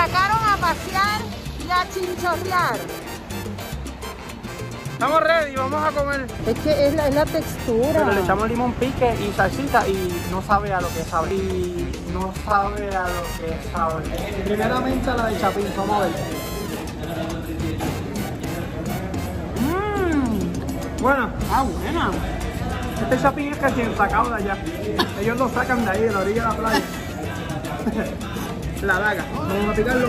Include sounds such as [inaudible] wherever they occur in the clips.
sacaron a pasear y a chinchorrear. Estamos ready, vamos a comer. Es que es la, es la textura. Pero le echamos limón pique y salsita y no sabe a lo que sabe. Y no sabe a lo que sabe. Primeramente la de chapín, vamos a ver. Mmm, buena. Ah, buena. Este chapín es recién sacado de allá. Ellos lo sacan de ahí, de la orilla de la playa. [laughs] la daga. Vamos a picarlo.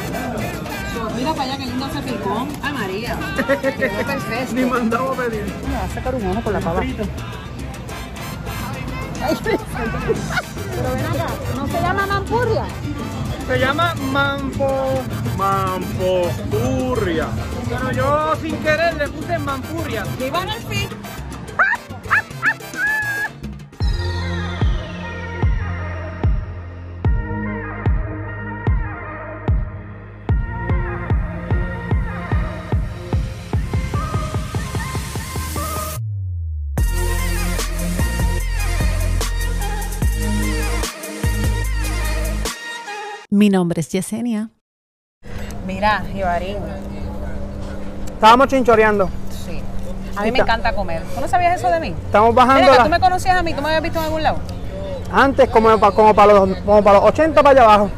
Mira para allá qué lindo se picó. Ay, María. Quedó [laughs] perfecto. Ni mandamos a pedir. Me va a sacar un ojo por la pava. Pero ven acá, ¿no se llama mampurria? Se llama Mampo. Mamposturria. Pero yo sin querer le puse Mampuria. Que iban al fin. Mi nombre es Yesenia. Mira, Ibarín. Estábamos chinchoreando. Sí. A mí me encanta comer. ¿Tú no sabías eso de mí? Estamos bajando Mira, la- ¿tú me conocías a mí? ¿Tú me habías visto en algún lado? antes como, pa- como, para los, como para los 80 para allá abajo.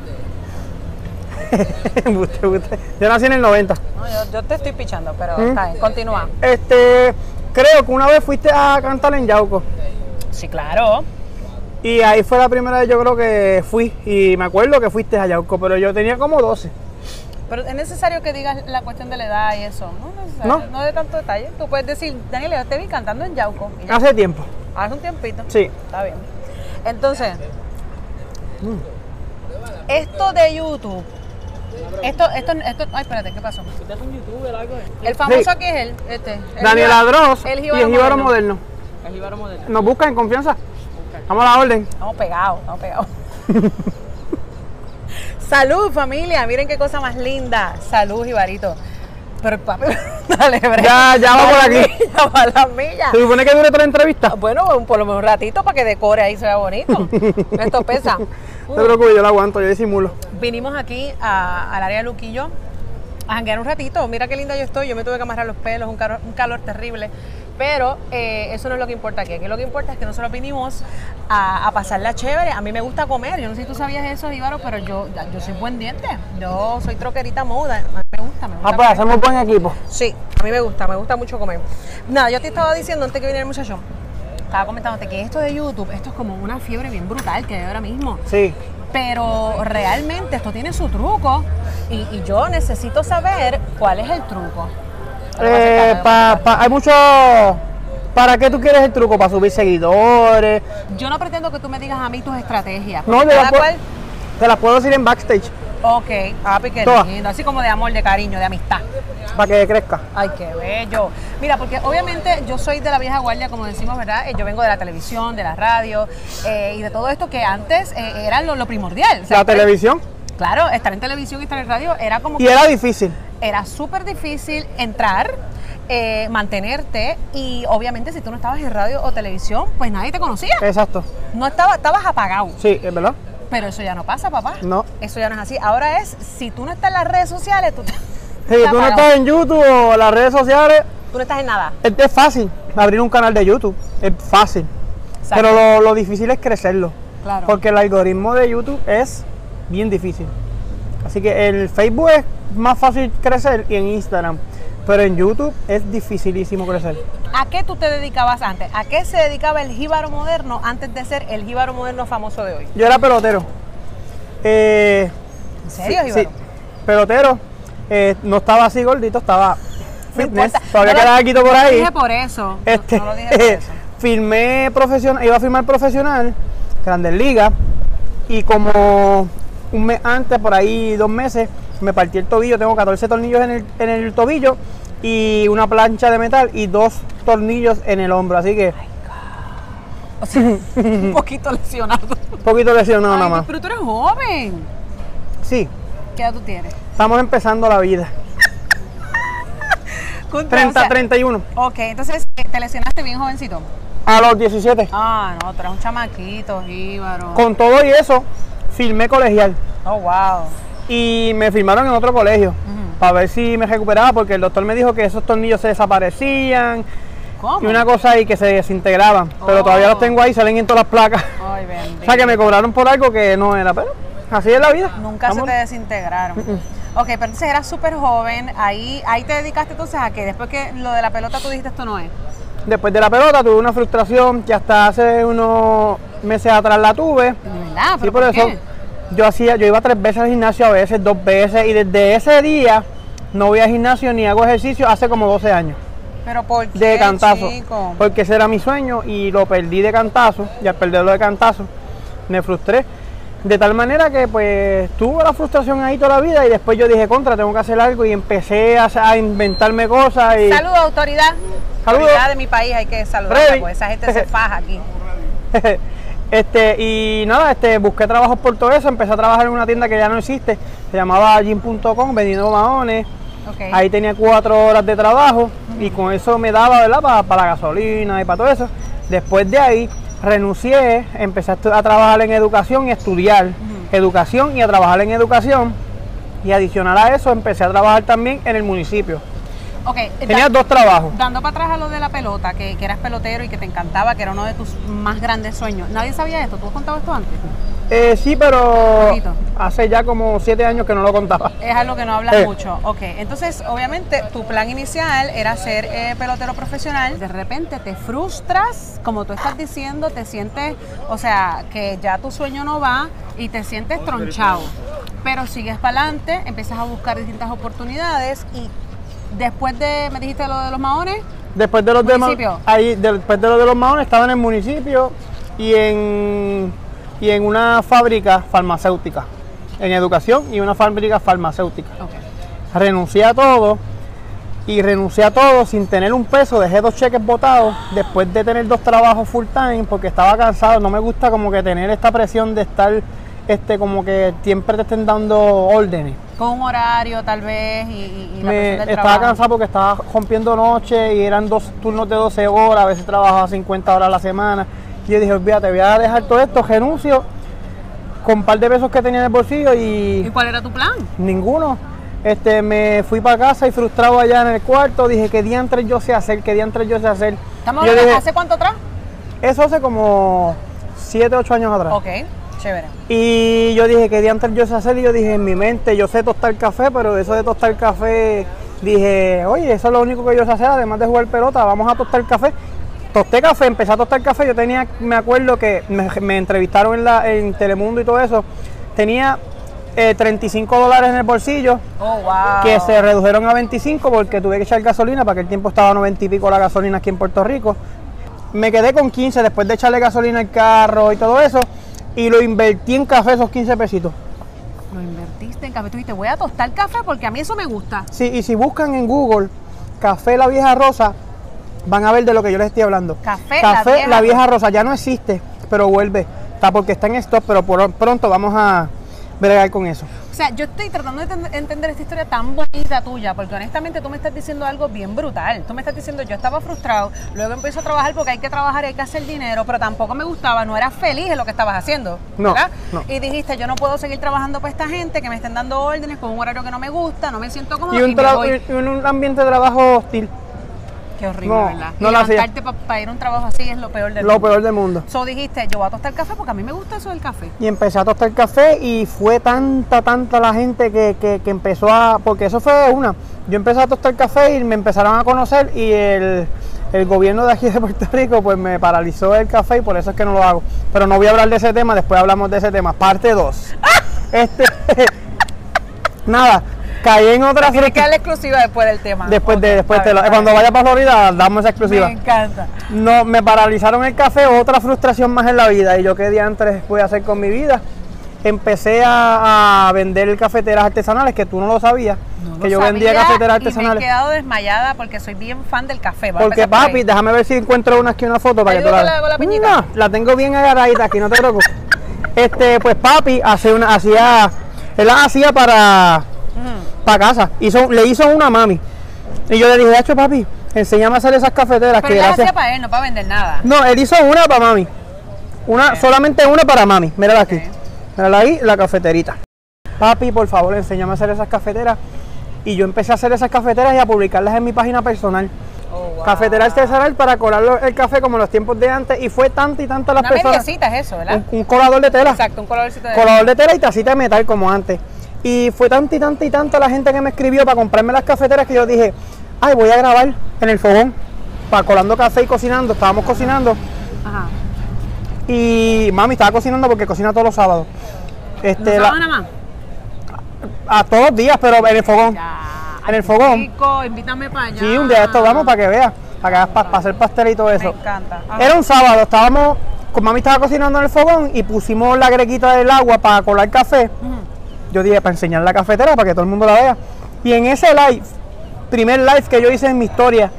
[laughs] Buste, buste. Yo nací en el 90. No, yo, yo te estoy pichando, pero ¿Mm? está bien, continúa. Este, creo que una vez fuiste a cantar en Yauco. Sí, claro. Y ahí fue la primera vez yo creo que fui. Y me acuerdo que fuiste a Yauco, pero yo tenía como 12. Pero es necesario que digas la cuestión de la edad y eso. No es necesario, No. no, de tanto detalle. Tú puedes decir, Daniel, yo te vi cantando en Yauco. Y ya. Hace tiempo. Hace un tiempito. Sí. Está bien. Entonces, Mm. esto de YouTube. Esto, esto, esto, ay, espérate, ¿qué pasó? El famoso Sí. aquí es él, este. el Daniel jíbaro- Adros el y el Jíbaro Moderno. ¿Nos buscan en confianza? Vamos a la orden. Estamos pegados, estamos pegados. [laughs] Salud, familia. Miren qué cosa más linda. Salud, Jibarito. Pero papi, [laughs] dale, breve. Ya, ya va por aquí. [laughs] Ya va la milla. ¿Se supone que dure toda la entrevista? Bueno, por lo menos un ratito para que decore ahí se vea bonito. Esto pesa. No te preocupes, yo lo aguanto, yo disimulo. Vinimos aquí a- al área de Luquillo a janguear un ratito. Mira qué linda yo estoy. Yo me tuve que amarrar los pelos, un calor, un calor terrible. Pero eh, eso no es lo que importa aquí. Aquí lo que importa es que nosotros vinimos a, a pasarla chévere. A mí me gusta comer. Yo no sé si tú sabías eso, Íbaro, pero yo, yo soy buen diente. Yo soy troquerita moda. A mí me gusta, me gusta. Ah, pues hacemos buen equipo. Sí, a mí me gusta, me gusta mucho comer. Nada, yo te estaba diciendo antes que viniera el muchacho, estaba comentándote que esto de YouTube, esto es como una fiebre bien brutal que hay ahora mismo. Sí. Pero realmente esto tiene su truco y, y yo necesito saber cuál es el truco. Eh, pa- pa- hay mucho. ¿Para qué tú quieres el truco? ¿Para subir seguidores? Yo no pretendo que tú me digas a mí tus estrategias. No, yo puedo- cual. Te las puedo decir en backstage Ok, ah, qué lindo. Así como de amor, de cariño, de amistad. para que crezca. Ay, qué bello. Mira, porque obviamente yo soy de la vieja guardia, como decimos, ¿verdad? Eh, Yo vengo de la televisión, de la radio eh, y de todo esto que antes eh, era lo, lo primordial. O sea, La televisión. Claro, estar en televisión y estar en radio era como Y que era difícil. Era súper difícil entrar, eh, mantenerte y obviamente si tú no estabas en radio o televisión, pues nadie te conocía. Exacto. No estaba, estabas apagado. Sí, es verdad. Pero eso ya no pasa, papá. No. Eso ya no es así. Ahora es, si tú no estás en las redes sociales, tú, Si [laughs] tú no estás en YouTube o las redes sociales, Tú no estás en nada. es, es fácil abrir un canal de YouTube. Es fácil. Exacto. Pero lo, lo difícil es crecerlo. Claro. Porque el algoritmo de YouTube es bien difícil. Así que el Facebook es más fácil crecer y en Instagram. Pero en YouTube es dificilísimo crecer. ¿A qué tú te dedicabas antes? ¿A qué se dedicaba el jíbaro moderno antes de ser el jíbaro moderno famoso de hoy? Yo era pelotero. Eh, ¿En serio, sí, jíbaro? sí, pelotero. Eh, no estaba así gordito, estaba fitness. Todavía No lo- queda aquí por No ahí. lo dije por eso. [laughs] No- Este, No, lo dije por eso. firmé profesional, iba a firmar profesional, Grandes Ligas, y como un mes antes, por ahí dos meses, me partí el tobillo, tengo 14 tornillos en el, en el tobillo y una plancha de metal y dos tornillos en el hombro, así que O sea, un poquito lesionado. un poquito lesionado Ay, nada más. Pero tú eres joven. Sí, ¿Qué edad tú tienes? estamos empezando la vida. Contra, 30, o sea, 31, Ok, entonces eh, te lesionaste bien jovencito. a los 17. Ah, no, tú eres un chamaquito, jíbaro. Con todo y eso, firmé colegial. Oh, wow. Y me firmaron en otro colegio para ver si me recuperaba porque el doctor me dijo que esos tornillos se desaparecían ¿Cómo? y una cosa ahí que se desintegraban. Pero Oh. todavía los tengo ahí, salen en todas las placas. Ay, o sea que me cobraron por algo que no era, pero así es la vida. Nunca se te desintegraron. Ok, pero entonces eras súper joven, ahí, ahí te dedicaste entonces a que después que lo de la pelota tú dijiste esto no es. Después de la pelota tuve una frustración que hasta hace unos meses atrás la tuve. ¿De verdad? Sí, ¿Pero por eso qué? Yo hacía, yo iba tres veces al gimnasio, a veces dos veces, y desde ese día no voy al gimnasio ni hago ejercicio hace como 12 años. ¿Pero por qué, De cantazo. chico? Porque ese era mi sueño y lo perdí de cantazo. Y al perderlo de cantazo me frustré. De tal manera que pues tuve la frustración ahí toda la vida y después yo dije, contra, tengo que hacer algo y empecé a, a inventarme cosas. Y... Saludos, autoridad. Saludos. Autoridad de mi país, hay que Ready. porque esa gente se [laughs] faja aquí. [laughs] este, y nada, este, busqué trabajo por todo eso, empecé a trabajar en una tienda que ya no existe, se llamaba gym.com, vendiendo maones. Ahí tenía cuatro horas de trabajo y con eso me daba, ¿verdad? Para la gasolina y para todo eso. Después de ahí renuncié, empecé a trabajar en educación y a estudiar educación y a trabajar en educación. Y adicional a eso empecé a trabajar también en el municipio. Ok, Tenía da- dos trabajos. Dando para atrás a lo de la pelota, que, que eras pelotero y que te encantaba, que era uno de tus más grandes sueños. Nadie sabía esto, ¿tú has contado esto antes? Eh, sí, pero hace ya como siete años que no lo contaba. Es algo que no hablas Eh. mucho. Ok, entonces obviamente tu plan inicial era ser eh, pelotero profesional. De repente te frustras, como tú estás diciendo, te sientes, o sea, que ya tu sueño no va y te sientes tronchado. Pero sigues para adelante, empiezas a buscar distintas oportunidades y después de, me dijiste lo de los maones, Después de los ¿Municipio? ahí, después de los de los maones estaba en el municipio y en y en una fábrica farmacéutica, en educación y una fábrica farmacéutica. Renuncié a todo y renuncié a todo sin tener un peso, dejé dos cheques botados después de tener dos trabajos full time porque estaba cansado, no me gusta como que tener esta presión de estar este como que siempre te estén dando órdenes. Con un horario tal vez y, y- la Me- del estaba cansado porque estaba rompiendo noche y eran dos turnos de 12 horas, a veces trabajaba 50 horas a la semana. Y yo dije, olvídate, voy a dejar todo esto, renuncio con un par de pesos que tenía en el bolsillo ¿Y y cuál era tu plan? ninguno. Este, me fui para casa y frustrado allá en el cuarto, dije, ¿qué diantres yo sé hacer? ¿Qué diantres yo sé hacer? Estamos hablando, ¿hace cuánto atrás? eso hace como 7, 8 años atrás. Ok, chévere. Y yo dije, ¿qué diantres yo sé hacer? Y yo dije, en mi mente, yo sé tostar café, pero eso de tostar café, dije, oye, eso es lo único que yo sé hacer, además de jugar pelota, vamos a tostar café. Tosté café, empecé a tostar café, yo tenía, me acuerdo que me, me entrevistaron en, la, en Telemundo y todo eso, tenía eh, 35 dólares en el bolsillo, Oh, wow. que se redujeron a 25 porque tuve que echar gasolina, para que el tiempo estaba a 90 y pico la gasolina aquí en Puerto Rico. Me quedé con 15 después de echarle gasolina al carro y todo eso, y lo invertí en café esos 15 pesitos. Lo invertiste en café. Tú dijiste, voy a tostar café porque a mí eso me gusta. Sí, y si buscan en Google Café La Vieja Rosa, van a ver de lo que yo les estoy hablando. Café La La, Vieja Vieja Rosa ya no existe, pero vuelve. Está porque está en stock, pero por- pronto vamos a bregar con eso. O sea, yo estoy tratando de enten- entender esta historia tan bonita tuya, porque honestamente tú me estás diciendo algo bien brutal. Tú me estás diciendo, yo estaba frustrado, luego empiezo a trabajar porque hay que trabajar y hay que hacer dinero, pero tampoco me gustaba, no eras feliz en lo que estabas haciendo. No, ¿verdad? no. Y dijiste, yo no puedo seguir trabajando para esta gente que me estén dando órdenes con un horario que no me gusta, no me siento cómodo Y y, un, me voy. y un ambiente de trabajo hostil, Qué horrible, no, ¿verdad? no lo levantarte para ir a un trabajo así es lo peor del lo mundo. peor del mundo. So dijiste, yo voy a tostar café porque a mí me gusta eso del café. Y empecé a tostar café y fue tanta, tanta la gente que, que- que empezó a... Porque eso fue una. Yo empecé a tostar café y me empezaron a conocer y el, el gobierno de aquí de Puerto Rico pues me paralizó el café y por eso es que no lo hago. Pero no voy a hablar de ese tema, después hablamos de ese tema. Parte 2. [laughs] Este... [laughs] nada, caí en otra Tienes que dar la exclusiva después del tema. Después de, después te lo- está cuando vaya para Florida damos esa exclusiva. Me encanta. No, me paralizaron el café, otra frustración más en la vida. Y yo qué diantres voy a hacer con mi vida. Empecé a, a vender cafeteras artesanales, que tú no lo sabías, No que lo yo vendía cafeteras Y me he artesanales. quedado desmayada porque soy bien fan del café. Voy Porque papi, déjame ver si encuentro una aquí una foto para que tú la la- veas. la? No, la tengo bien agarradita aquí, no te preocupes. Este, pues papi hace una, hacía, él las hacía para. Para casa. Hizo, le hizo una mami. Y yo le dije, hecho papi, enséñame a hacer esas cafeteras Pero que él hacía para no para vender nada. No, él hizo una para mami. Una, solamente una para mami. Mírala aquí. Mírala ahí, la cafeterita. papi, por favor, enséñame a hacer esas cafeteras. Y yo empecé a hacer esas cafeteras y a publicarlas en mi página personal. Oh, wow. Cafetera artesanal para colar el café como en los tiempos de antes. Y fue tanta y tanta las Una personas. mediecita es eso, ¿verdad? Un, un colador de tela. Exacto, un colorcito de... Colador de tela y tacita de metal como antes. Y fue tanta y tanta y tanta la gente que me escribió para comprarme las cafeteras que yo dije, ay, voy a grabar en el fogón. Para colando café y cocinando. Estábamos cocinando. Ajá. Y mami estaba cocinando porque cocina todos los sábados. Este, ¿No la- sabes nada más? a todos los días, pero en el fogón. Ya. En el fogón. Rico, invítame para allá. Sí, un día esto vamos para que veas. Para, que- para, para hacer pastel y todo Me eso. encanta. Ajá. Era un sábado, estábamos, con mami estaba cocinando en el fogón y pusimos la grequita del agua para colar café. Yo dije, para enseñar la cafetera, para que todo el mundo la vea. Y en ese live, primer live que yo hice en mi historia,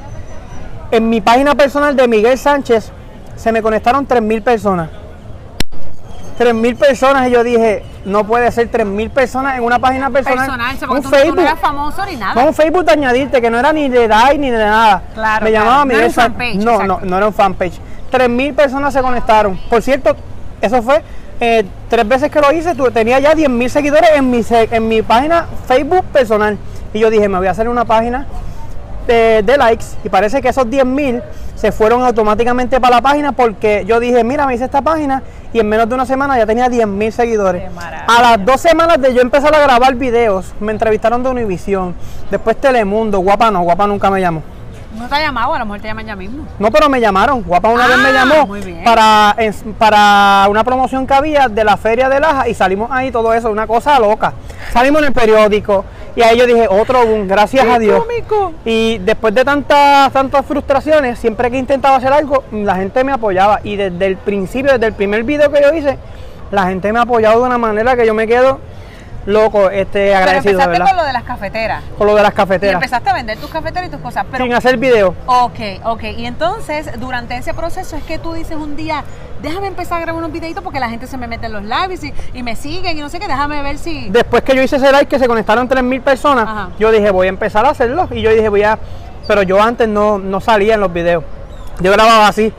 en mi página personal de Miguel Sánchez, se me conectaron 3.000 personas. 3.000 personas y yo dije, no puede ser 3.000 personas en una página personal. Personal, un tú, tú no Facebook. eras famoso ni nada. No, un Facebook de añadirte, que no era ni de like ni de nada. Claro, Me llamaba No Miguel Sa- fanpage, No, no, no era un fanpage. 3.000 personas se conectaron. Por cierto, eso fue eh, tres veces que lo hice, tu- tenía ya 10.000 seguidores en mi, en mi página Facebook personal. Y yo dije, me voy a hacer una página de, de likes. Y parece que esos 10.000 se fueron automáticamente para la página porque yo dije, mira, me hice esta página y en menos de una semana ya tenía 10.000 seguidores. A las dos semanas de yo empezar a grabar videos, me entrevistaron de Univisión, después Telemundo, Guapa no, Guapa nunca me llamó. No te ha llamado, a lo mejor te llaman ya mismo. No, pero me llamaron, Guapa una vez me Ah, llamó para, para una promoción que había de la Feria de Laja y salimos ahí todo eso, una cosa loca. Salimos en el periódico y ahí yo dije, otro boom, gracias a Dios. cómico! Y después de tantas, tantas frustraciones, siempre que intentaba hacer algo, la gente me apoyaba. Y desde el principio, desde el primer video que yo hice, la gente me ha apoyado de una manera que yo me quedo loco, este, Pero agradecido, de empezaste ¿verdad? con lo de las cafeteras. Con lo de las Y cafeteras. empezaste a vender tus cafeteras y tus cosas. Pero, Sin hacer video. ok, ok. Y entonces, durante ese proceso es que tú dices un día, déjame empezar a grabar unos videitos porque la gente se me mete en los lives y, y me siguen y no sé qué, déjame ver si... Después que yo hice ese live que se conectaron 3.000 personas, Ajá. yo dije, voy a empezar a hacerlo. Y yo dije, voy a... Pero yo antes no, no salía en los videos. Yo grababa así.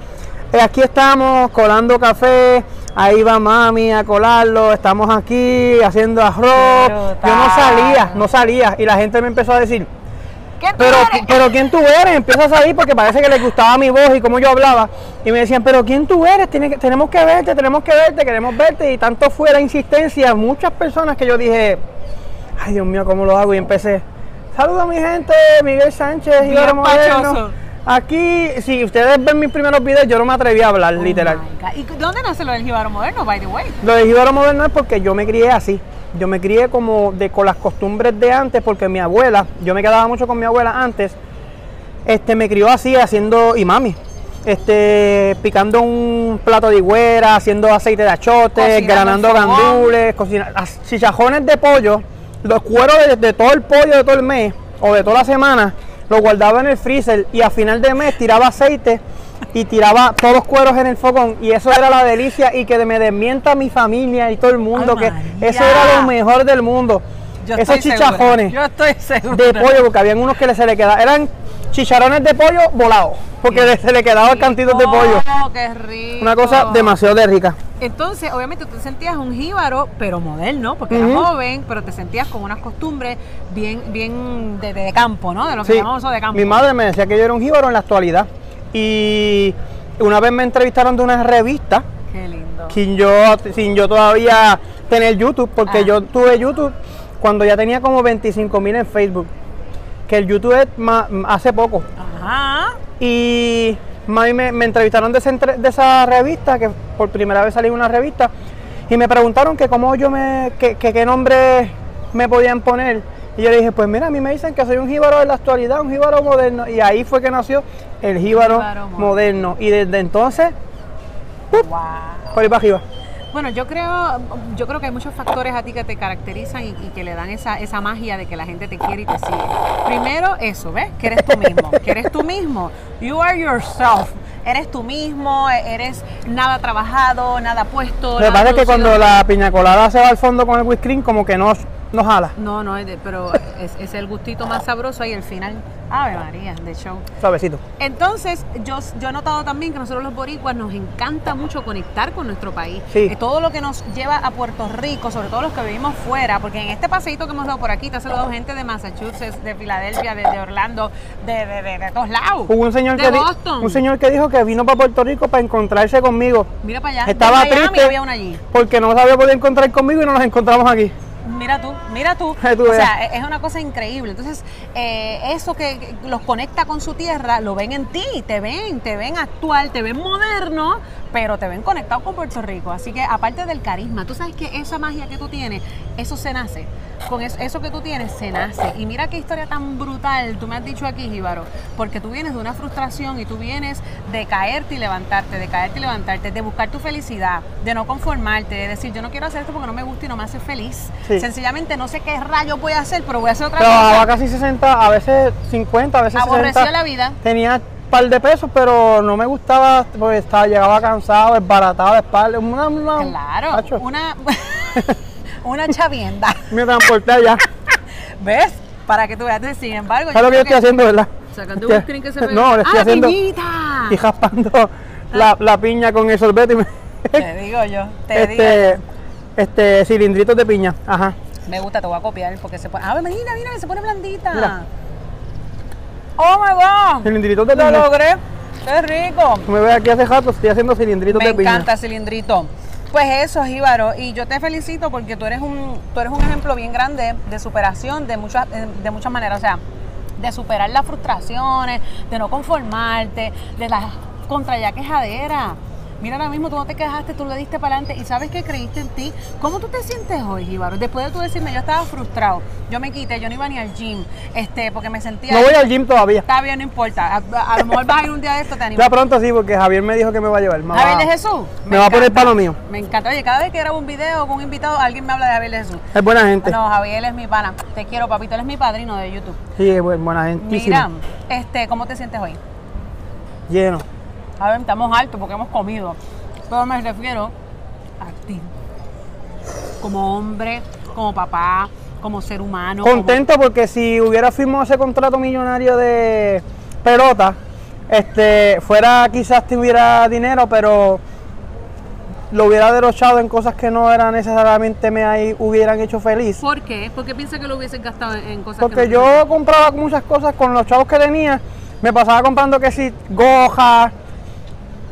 Eh, aquí estamos colando café, ahí va mami a colarlo, estamos aquí haciendo arroz. Brutal. Yo no salía, no salía. Y la gente me empezó a decir, ¿Qué tú pero, eres? pero ¿quién tú eres? Empieza a salir porque parece que les gustaba mi voz y cómo yo hablaba. Y me decían, pero ¿quién tú eres? Tiene que- tenemos que verte, tenemos que verte, queremos verte. Y tanto fue la insistencia, muchas personas que yo dije, ay Dios mío, ¿cómo lo hago? Y empecé, saludos mi gente, Miguel Sánchez, Moderno. pachoso. Aquí, si ustedes ven mis primeros videos, yo no me atreví a hablar, Oh literal. ¿Y dónde nace lo del jíbaro moderno, by the way? Lo de Jíbaro Moderno es porque yo me crié así. Yo me crié como de con las costumbres de antes, porque mi abuela, yo me quedaba mucho con mi abuela antes, este me crió así haciendo y mami. Este, picando un plato de higuera, haciendo aceite de achote, Cocinando granando gandules, cocina, as- chichajones de pollo, los cueros de, de todo el pollo de todo el mes o de toda la semana, los guardaba en el freezer y a final de mes tiraba aceite y tiraba todos los cueros en el fogón y eso era la delicia y que me desmienta mi familia y todo el mundo que eso era lo mejor del mundo. Yo Esos chichajones Yo estoy de pollo, porque habían unos que se le quedaban, eran chicharrones de pollo volados, porque se le quedaban cantitos de pollo. Oh, qué rico. Una cosa demasiado de rica. Entonces, obviamente, tú te sentías un jíbaro, pero moderno, porque Ujú. eras joven, pero te sentías con unas costumbres bien, bien de, de campo, ¿no? De lo que Sí, llamamos de campo. mi madre me decía que yo era un jíbaro en la actualidad. Y una vez me entrevistaron de una revista, Qué lindo. sin yo, sin yo todavía tener YouTube, porque Ah. yo tuve YouTube cuando ya tenía como 25 mil en Facebook. Que el YouTube es ma- hace poco. Ajá. Y mami me, me entrevistaron de esa, entre- de esa revista, que por primera vez salí en una revista, y me preguntaron que cómo yo me, que, que qué nombre me podían poner. Y yo le dije, pues mira, a mí me dicen que soy un jíbaro de la actualidad, un jíbaro moderno. Y ahí fue que nació el jíbaro Jíbaro moderno. Y desde entonces, Wow. por ahí para arriba. Bueno, yo creo, yo creo que hay muchos factores a ti que te caracterizan y, y que le dan esa, esa magia de que la gente te quiere y te sigue. Primero, eso, ¿ves? Que eres tú mismo, que eres tú mismo. You are yourself. Eres tú mismo, eres nada trabajado, nada puesto. Lo que pasa es que cuando la piña colada se va al fondo con el cream, como que no, no jala. No, no, pero es, es el gustito más sabroso ahí el final. Ave María, de show. Suavecito. Entonces, yo, yo he notado también que nosotros los boricuas nos encanta mucho conectar con nuestro país. Sí. Eh, todo lo que nos lleva a Puerto Rico, sobre todo los que vivimos fuera, porque en este paseíto que hemos dado por aquí, te ha saludado gente de Massachusetts, de Filadelfia, de, de Orlando, de, de, de- de todos lados. Hubo un señor, de que Boston. un señor que dijo que vino para Puerto Rico para encontrarse conmigo. Mira para allá. Estaba Miami triste había una allí. porque no se había podido encontrar conmigo y no nos encontramos aquí. Mira tú, mira tú. O sea, es una cosa increíble. Entonces, eh, eso que los conecta con su tierra, lo ven en ti, te ven, te ven actual, te ven moderno, pero te ven conectado con Puerto Rico. Así que aparte del carisma, tú sabes que esa magia que tú tienes, eso se nace. Con eso, eso que tú tienes, se nace. Y mira qué historia tan brutal tú me has dicho aquí, Jíbaro, porque tú vienes de una frustración y tú vienes de caerte y levantarte, de caerte y levantarte, de buscar tu felicidad, de no conformarte, de decir, yo no quiero hacer esto porque no me gusta y no me hace feliz. Sí. Sencillamente no sé qué rayos voy a hacer, pero voy a hacer otra Trabajaba cosa. casi 60, a veces 50, a veces Aborreció 60. la vida. Tenía par de pesos, pero no me gustaba, porque estaba, llegaba cansado, desbaratado de espalda. Una, una- Claro, Tacho, una, [laughs] una chavienda. Me transporté allá. ¿ Ves? Para que tú veas. Sin embargo, ¿Sabes lo que yo estoy haciendo, verdad? Sacando un screen que se. [laughs] No, le estoy ¡Ah, haciendo. piñita! Estoy raspando la, la piña con el sorbete y [laughs] me. Te digo yo, te digo este, este, cilindritos de piña. Ajá. Me gusta, te voy a copiar porque se pone. Ah, mira, mira, se pone blandita. Mira. Oh my god. Cilindritos de Lo piña. logré. Qué rico. Tú me ves aquí hace rato, estoy haciendo cilindritos Me de piña. encanta cilindrito. Pues eso, Jíbaro, y yo te felicito porque tú eres un, tú eres un ejemplo bien grande de superación de muchas, eh, de muchas maneras. O sea, de superar las frustraciones, de no conformarte, de las contra ya quejaderas. Mira, ahora mismo tú no te quejaste, tú le diste para adelante y sabes que creíste en ti. ¿Cómo tú te sientes hoy, Jíbaro? Después de tú decirme, yo estaba frustrado, yo me quité, yo no iba ni al gym, este, porque me sentía... No voy al gym todavía. Está bien, no importa. A, a lo mejor vas a ir un día de esto, te animo. Ya pronto sí, porque Javier me dijo que me va a llevar. Me Javier va- de Jesús. me va a poner encanta. para lo mío. Me encanta. Oye, cada vez que grabo un video con un invitado, alguien me habla de Javier de Jesús. Es buena gente. No, Javier es mi pana. Te quiero, papito. Él es mi padrino de YouTube. Sí, es bu- buena gente. Mira, este, ¿cómo te sientes hoy? Lleno. A ver, estamos altos porque hemos comido. Pero me refiero a ti. Como hombre, como papá, como ser humano. como- Contento porque si hubiera firmado ese contrato millonario de pelota, este, fuera quizás tuviera dinero, pero lo hubiera derrochado en cosas que no eran necesariamente me ahí hubieran hecho feliz. ¿Por qué? ¿Por qué piensas que lo hubieses gastado en en cosas Porque que no yo compraba muchas cosas con los chavos que tenía, me pasaba comprando que si gojas,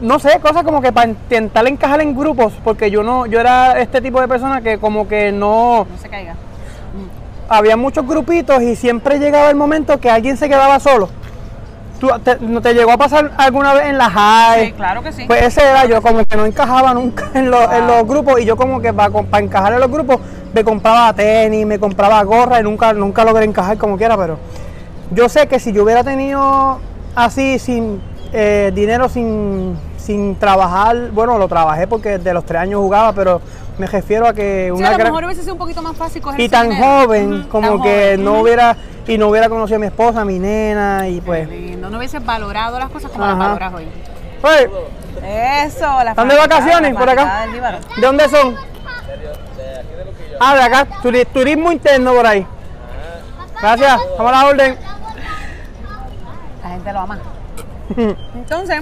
no sé, cosas como que para intentar encajar en grupos, porque yo no, yo era este tipo de persona que como que no, no se caiga? había muchos grupitos y siempre llegaba el momento que alguien se quedaba solo. ¿Tú, te, ¿no te llegó a pasar alguna vez en la high? Sí, claro que sí. Pues ese era yo, como que no encajaba nunca en los, en los grupos y yo como que para, para encajar en los grupos me compraba tenis, me compraba gorra y nunca, nunca logré encajar como quiera, pero yo sé que si yo hubiera tenido así sin eh, dinero, sin, sin trabajar, bueno, lo trabajé porque de los tres años jugaba, pero me refiero a que Sí, una a lo gran- mejor hubiese sido un poquito más fácil coger y tan dinero. joven como tan que joven. no hubiera y no hubiera conocido a mi esposa, a mi nena y pues Qué lindo. No hubieses valorado las cosas como las Ajá. valoras hoy. pues, Eso, la ¿Están de vacaciones la por acá? ¿de dónde son? Ah, de acá, turi- turismo interno por ahí. Gracias, vamos a la orden. La gente lo ama. [laughs] Entonces,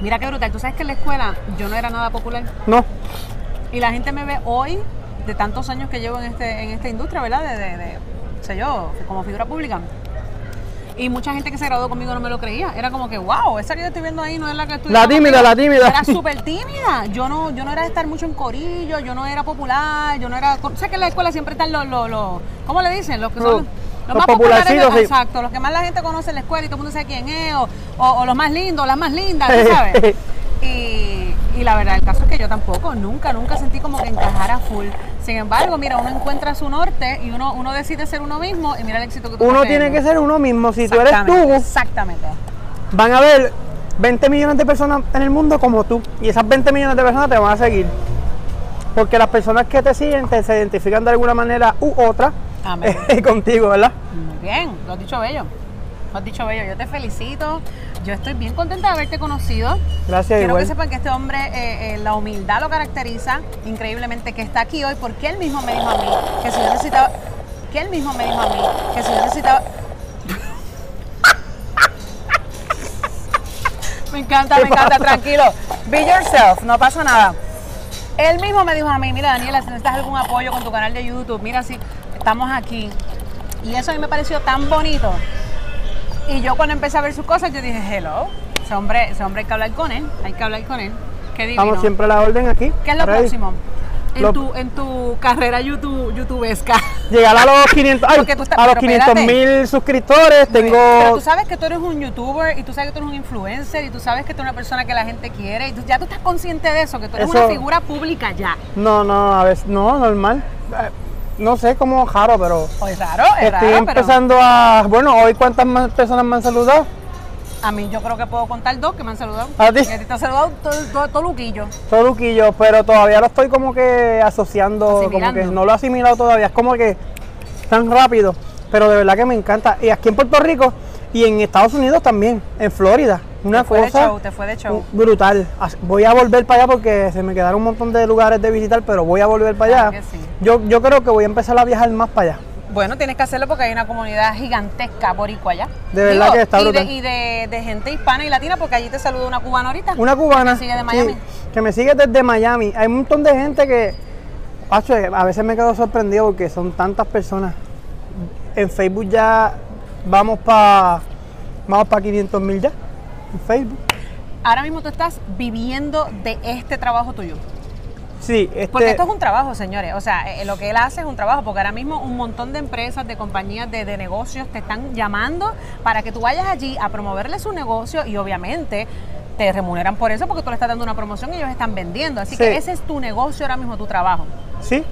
mira qué brutal. Tú sabes que en la escuela yo no era nada popular. No, Y la gente me ve hoy, de tantos años que llevo en, este, en esta industria, ¿verdad? De, de, de, sé yo, como figura pública. Y mucha gente que se graduó conmigo no me lo creía. Era como que, wow, esa que yo estoy viendo ahí no es la que estoy La tímida, la tímida. Era súper tímida. Yo no, yo no era de estar mucho en corillo, yo no era popular, yo no era... Sé que en la escuela siempre están los, los, los ¿cómo le dicen? Los que son... los más populares, popularcitos, sí. exacto, los que más la gente conoce en la escuela y todo el mundo sabe quién es, o, o- o los más lindos, las más lindas, ¿tú sabes? [laughs] Y, y la verdad, el caso es que yo tampoco, nunca, nunca sentí como que encajara full. Sin embargo, mira, uno encuentra su norte y uno, uno decide ser uno mismo y mira el éxito que tú uno tiene que ser uno mismo. Si tú eres tú, Exactamente. van a haber 20 millones de personas en el mundo como tú. Y esas 20 millones de personas te van a seguir. Porque las personas que te siguen te se identifican de alguna manera u otra Amén. [laughs] contigo, ¿verdad? Muy bien, lo has dicho bello. Lo has dicho bello. Yo te felicito. yo estoy bien contenta de haberte conocido. Gracias, Quiero igual. que sepan que este hombre, eh, eh, la humildad lo caracteriza increíblemente, que está aquí hoy porque él mismo me dijo a mí que si yo necesitaba, que él mismo me dijo a mí que si yo necesitaba... [laughs] me encanta, ¿Qué me encanta, tranquilo. Be yourself, no pasa nada. Él mismo me dijo a mí, mira Daniela, si necesitas algún apoyo con tu canal de YouTube, mira si estamos aquí. Y eso a mí me pareció tan bonito. Y yo cuando empecé a ver sus cosas, yo dije, hello, ese hombre, ese hombre hay que hablar con él, hay que hablar con él. Qué divino. Estamos siempre a la orden aquí. ¿Qué es lo Ready. próximo? En, Lo- tu, en tu carrera YouTube, YouTubesca. Llegar a los [laughs] 500, ay, Porque tú estás- a los pero 500 mil suscriptores. Pero Tengo. tú sabes que tú eres un youtuber y tú sabes que tú eres un influencer y tú sabes que tú eres una persona que la gente quiere y tú- ya tú estás consciente de eso, que tú eres Eso- una figura pública ya. No, no, a veces, no, normal. No sé cómo raro, pero. Es raro, es Estoy raro, pero empezando a. Bueno, hoy cuántas más personas me han saludado. a mí yo creo que puedo contar dos que me han saludado. ¿A ti? Y a ti te ha saludado todo, todo, todo Luquillo. Todo Luquillo, pero todavía lo estoy como que asociando, como que no lo he asimilado todavía. Es como que tan rápido, pero de verdad que me encanta. Y aquí en Puerto Rico y en Estados Unidos también, en Florida. Una Te fue de cosa show, te fue de show. brutal. Voy a volver para allá porque se me quedaron un montón de lugares de visitar, pero voy a volver para Claro allá. sí. Yo, yo creo que voy a empezar a viajar más para allá. Bueno, tienes que hacerlo porque hay una comunidad gigantesca boricua allá. De verdad que está y de, brutal. y de, de gente hispana y latina, porque allí te saluda una cubana ahorita. Una cubana. Que sigue de Miami. sí, que me sigue desde Miami. Hay un montón de gente que. Pacho, a veces me quedo sorprendido porque son tantas personas. En Facebook ya vamos para vamos para 500 mil ya. En Facebook. Ahora mismo tú estás viviendo de este trabajo tuyo. Sí, este. Porque esto es un trabajo, señores. O sea, eh, lo que él hace es un trabajo, porque ahora mismo un montón de empresas, de compañías, de, de negocios te están llamando para que tú vayas allí a promoverle su negocio y obviamente te remuneran por eso porque tú le estás dando una promoción y ellos están vendiendo. Así Sí. que ese es tu negocio ahora mismo, tu trabajo. Sí.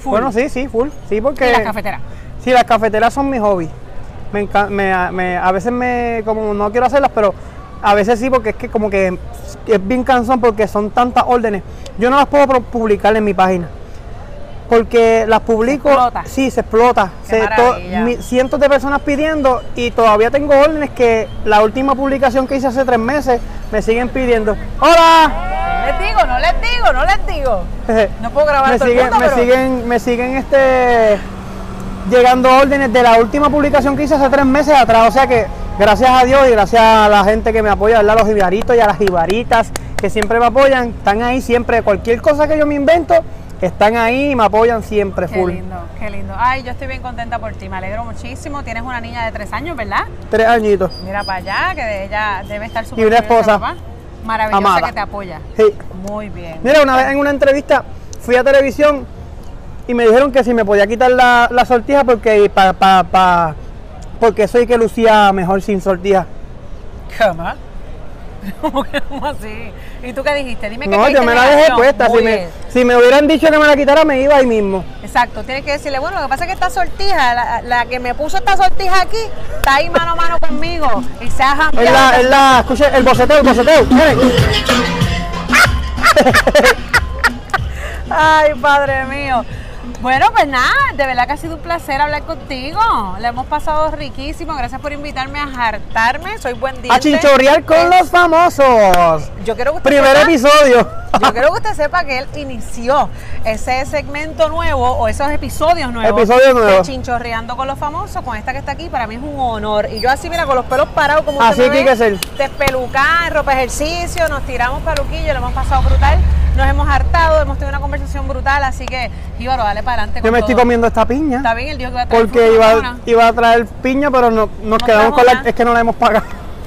Full. Bueno, sí, sí, full. Sí, porque. Y las cafeteras. Sí, las cafeteras son mi hobby. Me, enca- me- me- a veces me, como no quiero hacerlas, pero a veces sí, porque es que como que es bien cansón porque son tantas órdenes. Yo no las puedo publicar en mi página. Porque las publico, explota. sí, se explota. Qué Se- mi- cientos de personas pidiendo y todavía tengo órdenes que la última publicación que hice hace tres meses me siguen pidiendo. ¡Hola! Les digo, no les digo, no les digo. [laughs] No puedo grabar me todo el siguen, mundo, me pero- siguen, me siguen este llegando órdenes de la última publicación que hice hace tres meses atrás. O sea que gracias a Dios y gracias a la gente que me apoya, ¿verdad? los jibaritos y a las jibaritas que siempre me apoyan, están ahí siempre. Cualquier cosa que yo me invento, están ahí y me apoyan siempre, Qué full. lindo, qué lindo. Ay, yo estoy bien contenta por ti, me alegro muchísimo. Tienes una niña de tres años, ¿verdad? Tres añitos. Mira para allá, que de ella debe estar súper Y una esposa. papá. Maravillosa Amada. que te apoya. Sí. Muy bien. Mira, una vez en una entrevista fui a televisión y me dijeron que si me podía quitar la, la sortija porque pa, pa, pa- porque soy que lucía mejor sin sortija. [laughs] ¿Cómo? ¿Cómo así? ¿Y tú qué dijiste? Dime que No, yo me la dejé puesta. Si me, si me hubieran dicho que me la quitara, me iba ahí mismo. Exacto, tienes que decirle, bueno, lo que pasa es que esta sortija, la, la que me puso esta sortija aquí, está ahí mano a mano conmigo y se ha Es la, es la, escuche, el boceteo, el boceteo. [laughs] Ay, padre mío. Bueno, pues nada, de verdad que ha sido un placer hablar contigo. Le hemos pasado riquísimo. Gracias por invitarme a jartarme. Soy buen diente. A chinchorrear con Es- los famosos. Yo quiero que usted Primer sepa- episodio. Yo quiero que [laughs] usted sepa que él inició ese segmento nuevo o esos episodios nuevos. Episodios nuevos. Chinchorreando con los famosos, con esta que está aquí, para mí es un honor. Y yo así, mira, con los pelos parados, como Así usted me tiene ve, que ser. despelucada, en ropa ejercicio, nos tiramos peluquillo, lo hemos pasado brutal. Nos hemos hartado, hemos tenido una conversación brutal, así que, Jíbaro, dale para adelante Yo me estoy comiendo esta piña. Está bien, el Dios que va a traer Porque iba, a traer piña, pero no, nos No quedamos con la. Es que no la hemos pagado.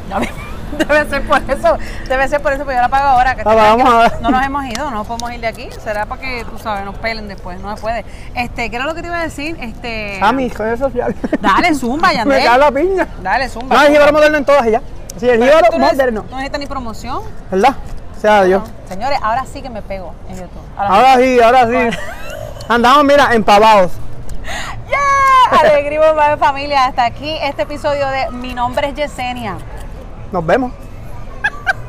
[laughs] Debe ser por eso, debe ser por eso, pero yo la pago ahora. Que sabes que pagamos no- nos hemos ido, no podemos ir de aquí. Será para que, tú sabes, nos pelen después, no se puede. Este, ¿qué era lo que te iba a decir? Este, A mis redes sociales. Dale, zumba, [laughs] me Yandel. cae la piña. Dale, zumba. No, el jíbaro moderno en todas ellas. Sí, el jíbaro moderno. no necesitas ni promoción. ¿Verdad? Sea Dios. No. Señores, ahora sí que me pego en YouTube. Ahora sí, ahora sí. Andamos, mira, empavados. [laughs] ¡Yeah! Alegría, madre familia. Hasta aquí este episodio de Mi nombre es Yesenia. Nos vemos.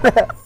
[laughs]